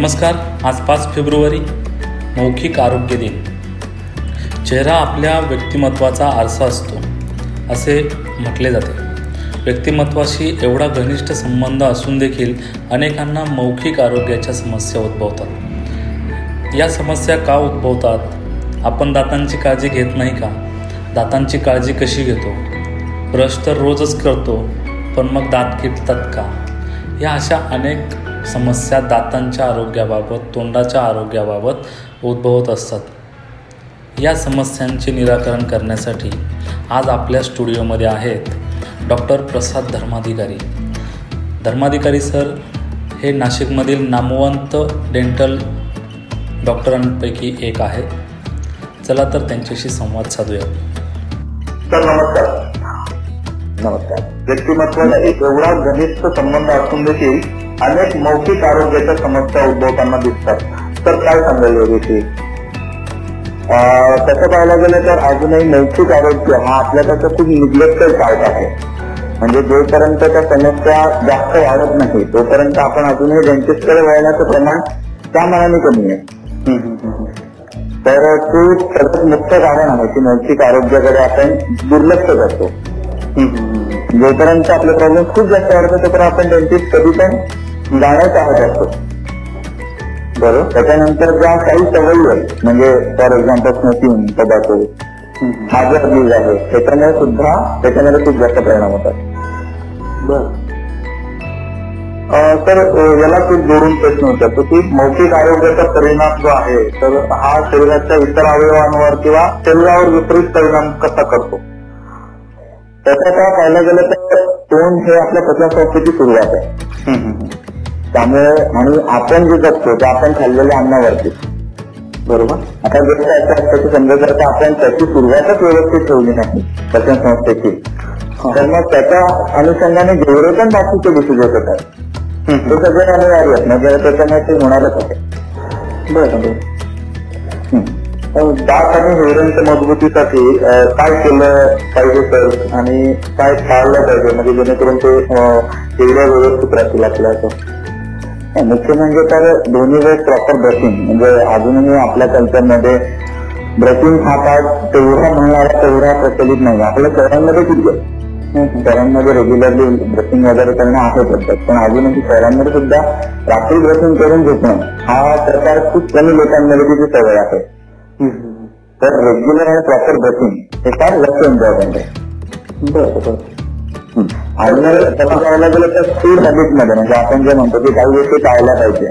नमस्कार आज पाच फेब्रुवारी मौखिक आरोग्य दिन. चेहरा आपल्या व्यक्तिमत्वाचा आरसा असतो असे म्हटले जाते. व्यक्तिमत्वाशी एवढा घनिष्ठ संबंध असून देखील अनेकांना मौखिक आरोग्याच्या समस्या उद्भवतात. या समस्या का उद्भवतात? आपण दातांची काळजी घेत नाही का? दातांची काळजी कशी घेतो? ब्रश तर रोजच करतो पण मग दात किटतात का? या अशा अनेक समस्या दातांच्या आरोग्याबाबत तोंडाच्या आरोग्याबाबत उद्भवत असतात. या समस्यांचे निराकरण करण्यासाठी आज आपल्या स्टुडिओमध्ये आहेत डॉक्टर प्रसाद धर्माधिकारी. धर्माधिकारी सर हे नाशिकमधील नामवंत डेंटल डॉक्टरांपैकी एक आहेत चला तर त्यांच्याशी संवाद साधूया. सर नमस्कार. नमस्कार. व्यक्तिमत्वाला एक एवढा घनिष्ठ संबंध असून देखील अनेक मौखिक आरोग्याच्या समस्या उद्भवताना दिसतात. तर काय सांगाल याविषयी तसं पाहायला गेलं तर अजूनही मौखिक आरोग्य हा आपल्याकडचा खूप निग्लेक्टेड पार्ट आहे. म्हणजे जोपर्यंत त्या समस्या जास्त वाढत नाही तोपर्यंत आपण अजूनही डेंटिस्टकडे वळण्याचं प्रमाण त्या मनाने कमी आहे. तर ते सर्वात मुख्य कारण आहे की मौखिक आरोग्याकडे आपण दुर्लक्ष करतो. जोपर्यंत आपले प्रॉब्लेम खूप जास्त वाढतो तोपर्यंत आपण डेंटिस्ट कधी पण जाण्यात चाहत असतो. बरोबर त्याच्यानंतर ज्या काही सवयी आहेत म्हणजे फॉर एक्झाम्पल स्मोकिंग टबॅको हाजर यूज आहे त्याच्यामुळे सुद्धा त्याच्यामध्ये खूप जास्त परिणाम होतात. तर याला खूप जोडून प्रश्न विचारतो की मौखिक आरोग्याचा परिणाम जो आहे तर हा शरीराच्या इतर अवयवांवर किंवा शरीरावर विपरीत परिणाम कसा करतो? त्याचा काय पाहायला गेलं तर तोंड हे आपल्या पचनसंस्थेची सुरुवात आहे. त्यामुळे आणि आपण जे जगतो ते आपण खाल्लेल्या अन्नावरती. बरोबर? आता जर असं असतं की समजा जर का आपण त्याची सुरुवातच व्यवस्थित ठेवली नाही पचनसंस्थेची तर मग त्याच्या अनुषंगाने जेवढे पण बाकीचे डिसिजेस होतात ते सगळे अनिवार्य आहेत. म्हणजे त्याच्यामुळे ते होणारच आहे. बरं. दात आणि हेरणच्या मजबूतीसाठी काय केलं पाहिजे सर? आणि काय टाळलं पाहिजे? म्हणजे जेणेकरून ते एवढ्या व्यवस्थित राहतील आपल्या असं मुख्य म्हणजे तर दोन्ही वेळेस प्रॉपर ब्रशिंग म्हणजे अजूनही आपल्या कल्चरमध्ये ब्रशिंग हा पार्ट तेवढा म्हणणारा तेवढा प्रचलित नाही. आपल्या शहरांमध्ये किती आहे. शहरांमध्ये रेग्युलरली ब्रशिंग वगैरे करणं आहे पद्धत. पण अजूनही शहरांमध्ये सुद्धा रात्री ब्रशिंग करून झोपणं हा प्रकार खूप कमी लोकांमध्ये तिची सवय आहे. तर रेग्युलर आणि प्रॉपर ब्रशिंग हे फार लक्ष इम्पॉर्टंट आहे. बरं. आणि तसं पाहायला गेलं तर फूड हॅबिटमध्ये म्हणजे आपण जे म्हणतो की काही गोष्टी टाळल्या पाहिजे.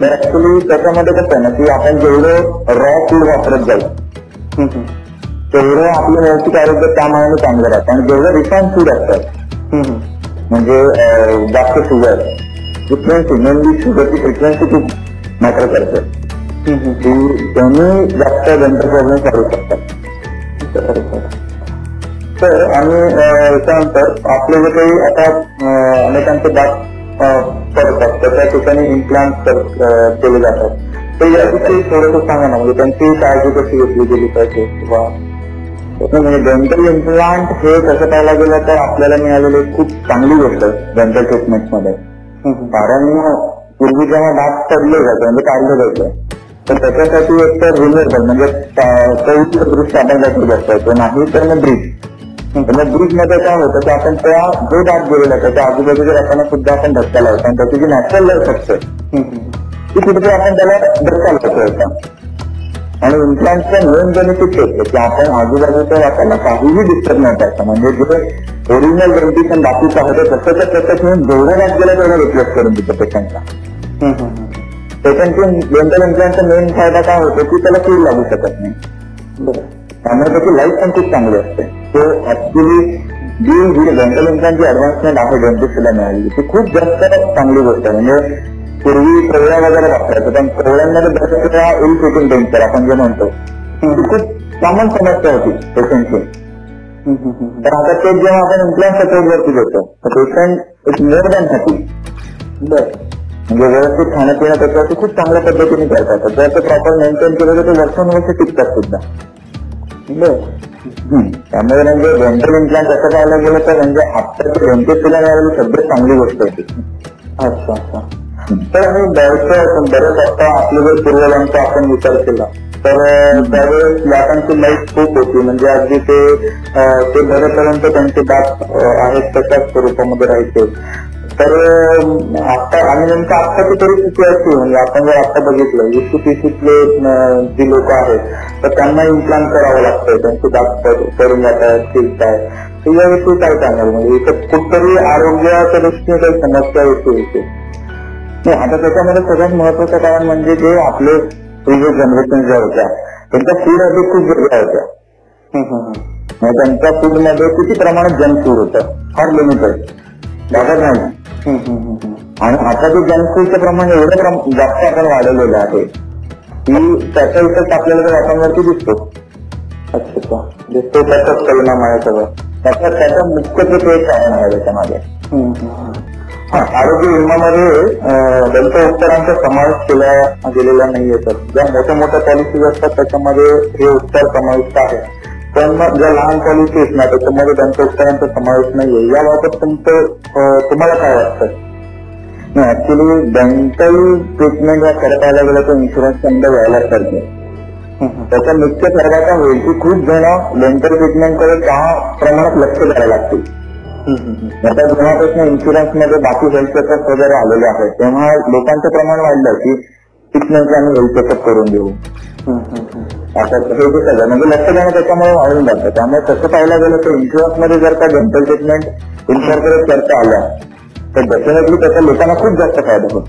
तर ऍक्च्युली त्याच्यामध्ये कसं आहे ना की आपण जेवढं रॉ फूड वापरत जाऊ तेवढं आपलं व्यवस्थित आरोग्य त्या मानाने चांगलं राहतं आणि जेवढं रिफाईन फूड असतात म्हणजे जास्त शुगर फ्रिक्वेन्सी मेनली शुगरची फ्रिक्वेन्सी खूप मॅटर करते. त्यांनी जास्त डेंटल प्रॉब्लेम वाढू शकतात तर आणि त्याच्यानंतर आपले जे काही आता अनेकांचे दात पडतात तर त्या ठिकाणी इम्प्लांट केले जातात. तर याविषयी थोडंसं सांगा ना म्हणजे त्यांची काळजी कशी घेतली गेली पाहिजे? किंवा म्हणजे डेंटल इम्प्लांट हे कसं पाहायला गेलं तर आपल्याला मिळालेली खूप चांगली गोष्ट डेंटल ट्रीटमेंटमध्ये. कारण पूर्वी जेव्हा दात पडले जाते म्हणजे काढले जायचं तर त्याच्यासाठी एक तर रिन्युएबल म्हणजे दृष्टी आपण त्याची बसवायचो नाही तर मग ब्रिज मग ब्रिजमध्ये काय होतं की आपण त्या जो दाब गेलेला त्याच्या आजूबाजूच्या लोकांना सुद्धा आपण धक्का लावतो आणि त्याची जी नॅचरल लाईफ असते ती कुठेतरी आपण त्याला धक्का लावतो आणि इम्प्लांटचं मेन बेनिफिट हेच की आपण आजूबाजूच्या वाटायला काहीही डिस्टर्ब नाही करायचं म्हणजे जे ओरिजिनल डेंटिशन बाकीचं होतं तसं तर तसं ठेवून जेवढं दाब गेलं तेवढं रिप्लेस करून देतो पेशंटला. पेशंटची डेंटल इम्प्लांटचा मेन फायदा काय होतो की त्याला कीड लागू शकत नाही. बरं. त्यामुळे त्याची लाईफ पण खूप चांगली असते. तो ऍक्च्युली जी जी डेंटल इम्प्लांटची ऍडव्हान्समेंट आहे डेंटिस्टला मिळाली ती खूप जास्त चांगली गोष्ट आहे. म्हणजे पूर्वी प्रवळ्या वगैरे वापरायचं पण प्रवळ्यांमध्ये बऱ्याच वेळा इल फिटिंग डेंचर आपण जे म्हणतो. ती खूप कॉमन समस्या होती पेशंटची तर आता ते जेव्हा आपण इम्प्लांट सपोर्ट वरती देतो तर patient it more than happy म्हणजे व्यवस्थित खाणं पिणं त्याच्यावरती खूप चांगल्या पद्धतीने करतात. जर ते प्रॉपर मेंटेन केलं तर ते वर्षानुवर्ष टिकतात सुद्धा. त्यामुळे म्हणजे डेंटल इम्प्लांट असं पाहायला गेलं तर म्हणजे आत्ताच्या डेंटिस्टला मिळालेली सगळ्यात चांगली गोष्ट होती. अच्छा अच्छा. तर आम्ही बऱ्याच बऱ्याच आता आपल्या जर पूर्वजांचा आपण विचार केला तर त्यावेळेस लाटांची लाईफ खूप होती. म्हणजे अगदी ते ते भरेपर्यंत त्यांचे दात आहेत तशाच स्वरूपामध्ये राहायचे. तर आता आणि नेमकं आत्ताची परिस्थिती अशी म्हणजे आपण जर आता बघितलं वीस पीसीतले जी लोक आहेत तर त्यांना इम्प्लांट करावं लागतंय त्यांचे दात पडून जात आहेत शिरत आहेत तर याविषयी काय सांगाल? म्हणजे इथं कुठतरी आरोग्याच्या दृष्टीने काही समस्या येते नाही आता त्याच्यामध्ये सगळ्यात महत्वाचं कारण म्हणजे जे आपले प्रिव्हियस जनरेशन ज्या होत्या त्यांच्या फूड हॅबिट खूप वेगळ्या होत्या. त्यांच्या फूडमध्ये किती प्रमाणात जंक फूड होतं? फार लिमिटेड बघत नाही. आणि आता ते जंक फूडचं प्रमाण एवढं जास्त आपण वाढवलेलं आहे की त्याचा इफेक्ट आपल्याला वातावरणावरती दिसतो. अच्छा दिसतो त्याचाच परिणाम आहे सगळं. त्याचा त्याचा मुख्य ते कारण आहे त्याच्यामागे आरोग्य विमामध्ये दंत उपचारांचा समावेश केला गेलेला नाहीये सर ज्या मोठ्या मोठ्या पॉलिसीज असतात त्याच्यामध्ये हे उपचार समाविष्ट आहे पण ज्या लहान पॉलिसीज ना त्याच्यामध्ये त्यांच्या उत्तरांचा समावेश नाहीये. याबाबत तुमचं तुम्हाला काय वाटतं? ऍक्च्युली डेंटल ट्रीटमेंट या करता गेलं तर इन्शुरन्स अंडर व्हायला पाहिजे. त्याचा मुख्य फायदा होईल की खूप जण डेंटल ट्रीटमेंटकडे त्या प्रमाणात लक्ष द्यायला लागतील. आता जेव्हापासून इन्शुरन्समध्ये बाकी हेल्थ चेकअप वगैरे आलेले आहेत तेव्हा लोकांचं प्रमाण वाढलं की ट्रीटमेंट आम्ही हेल्थ चेकअप करून देऊ. आता हे जे सगळं म्हणजे लक्ष देणं त्याच्यामुळे वाढून जातं. त्यामुळे तसं पाहायला गेलं तर इन्शुरन्समध्ये जर का डेंटल ट्रीटमेंट इन्शुरन्स चर्चा आल्या तर डेफिनेटली त्याचा लोकांना खूप जास्त फायदा होतो.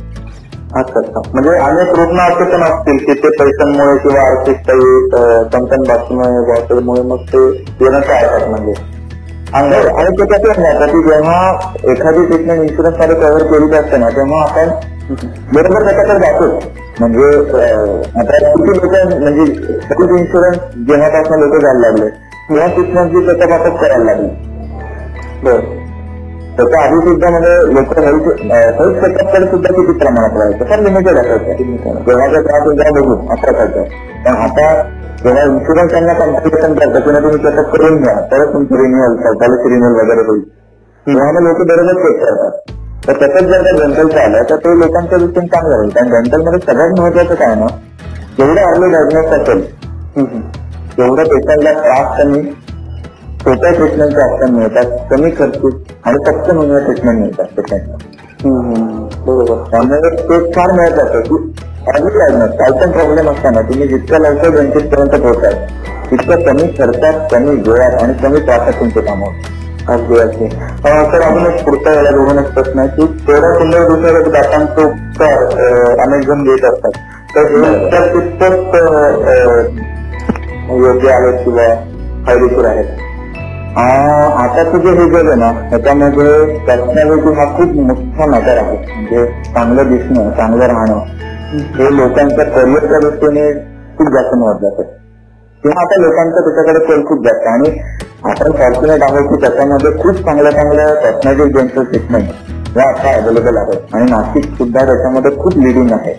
अच्छा अच्छा म्हणजे अनेक रुग्ण असे पण असतील की ते पैशांमुळे किंवा आर्थिक काही कंकण बातमीमुळे मग ते येणं टाळतात म्हणजे. आणि त्याच्यात नाही की जेव्हा एखादी ट्रीटमेंट इन्शुरन्समध्ये कव्हर केली असते ना तेव्हा आपण बरोबर त्याच्याकडे जातो म्हणजे आता किती लोक म्हणजे हेल्थ इन्शुरन्स घेण्यापासून लोक जायला लागले. तेव्हा ट्रीटमेंटची त्याच्या बाबत करायला लागली. बरं. त्याच्या आधी सुद्धा म्हणजे लोक हेल्थ हेल्थ चेकअपकडे सुद्धा किती प्रमाणात राहायचं फार लिमिटेड असायचं. जेव्हाच्या त्रास सुद्धा बघू असा पण आता जेव्हा इन्शुरन्स त्यांना कॉम्पिटिशन करतात किंवा तुम्ही चेकअप करून घ्या. तरच तुमचं रिन्युअल पॉलिसी रिन्युअल वगैरे होईल. तेव्हा लोक बरोबर चेक करतात. तर त्याच्यात जर का डेंटल आलं तर ते लोकांच्या दृष्टीने चांगलं राहील. कारण डेंटलमध्ये सगळ्यात महत्वाचं काय ना जेवढं अर्ली डायग्नोस असेल तेवढं पेशंटला त्रास कमी छोट्या ट्रीटमेंटचे ऑप्शन मिळतात कमी खर्च आणि फक्त म्हणून ट्रीटमेंट मिळतात पेशंटला बरोबर. त्यामुळे ते फार मिळत जातं की अर्ली डायग्नोस काय पण प्रॉब्लेम असताना तुम्ही जितक्या लवकर बँकेत पर्यंत पोहोचाल तितकं कमी खर्चात कमी वेळात आणि कमी त्रासात तुमचे काम होत. अगदी अगदी. सर अजून एक पुढचा वेळेला दोन एक प्रश्न आहे की तेवढ्या सुंदर दुसऱ्या दातांचं उपचार अनेक जण देत असतात. तर हे उपचार कितपत योग्य आहेत किंवा फायदेशीर आहेत? आता तुझे हे जग आहे ना त्याच्यामध्ये पर्सनॅलिटी हा खूप मोठा मॅटर आहे. म्हणजे चांगलं दिसणं चांगलं राहणं हे लोकांच्या करिअरच्या दृष्टीने खूप जास्त महत्वाचं आहे. किंवा आता लोकांचा त्याच्याकडे कल खूप जास्त आणि आपण फॉर्च्युनेट आहोत की त्याच्यामध्ये खूप चांगल्या चांगल्या पर्सनॅलिटी डेंटल ट्रीटमेंट या आता अवेलेबल आहेत आणि नाशिक सुद्धा त्याच्यामध्ये खूप लिडिंग आहे.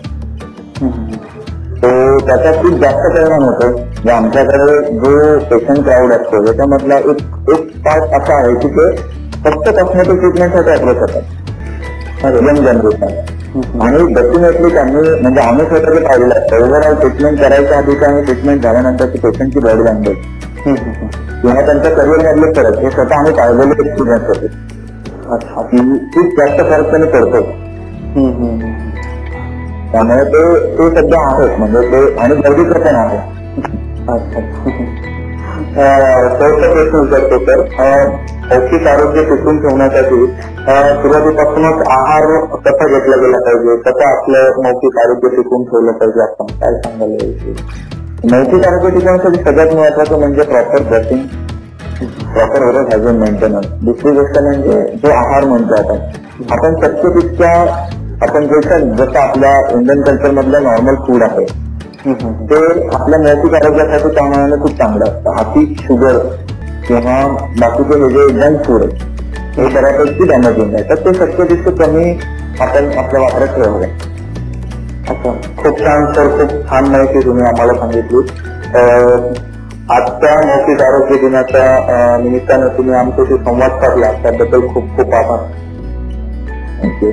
तो त्याचा खूप जास्त परिणाम होतो जे आमच्याकडे जो पेशंट क्राऊड असतो त्याच्यामधला एक एक पार्ट असा आहे की ते फक्त कॉस्मेटिक ट्रीटमेंटसाठी अप्रोच होतात यंग जनरेशन आणि डेफिनेटली त्यांनी म्हणजे आम्ही स्वतः पाहिलेलं असतं ओव्हरऑल ट्रीटमेंट करायच्या आधी आणि ट्रीटमेंट झाल्यानंतरची पेशंटची बॉडी लँग्वेज किंवा त्यांच्या करिअर मधले फरक हे स्वतः आम्ही पाहिलेले एक्सपिरियन्स होते. खूप जास्त फरक त्यांनी पडतो त्यामुळे ते ते सध्या आहेत. म्हणजे ते आणि गरजेचं पण आहे. शेवटचा प्रश्न विचारतो तर पौष्टिक आरोग्य टिकून ठेवण्यासाठी सुरुवातीपासूनच आहार कसा घेतला गेला पाहिजे? कसं आपलं मौखिक आरोग्य टिकून ठेवलं पाहिजे? आपण काय सांगायला नैतिक आरोग्य टिकवण्यासाठी सगळ्यात महत्वाचं म्हणजे proper brushing proper oral hygiene maintenance दुसरी गोष्ट म्हणजे जो आहार म्हणतो आपण. आपण शक्य तितक्या आपण जसं जसं आपल्या इंडियन कल्चर मधलं नॉर्मल फूड आहे ते आपल्या नैतिक आरोग्यासाठी त्यामानाने खूप चांगलं असतं. हाती शुगर किंवा बाकीचे हे जे जंक फूड हे बऱ्यापैकी डॅमेजिंग आहे. तर ते शक्य तितकं कमी आपण आपल्या वापरात ठेवावे असं खूप छान सर. खूप छान माहिती तुम्ही आम्हाला सांगितली. आजच्या नैतिक आरोग्य दिनाच्या निमित्तानं तुम्ही आमच्याशी संवाद साधला. त्याबद्दल खूप खूप आभार. थँक्यू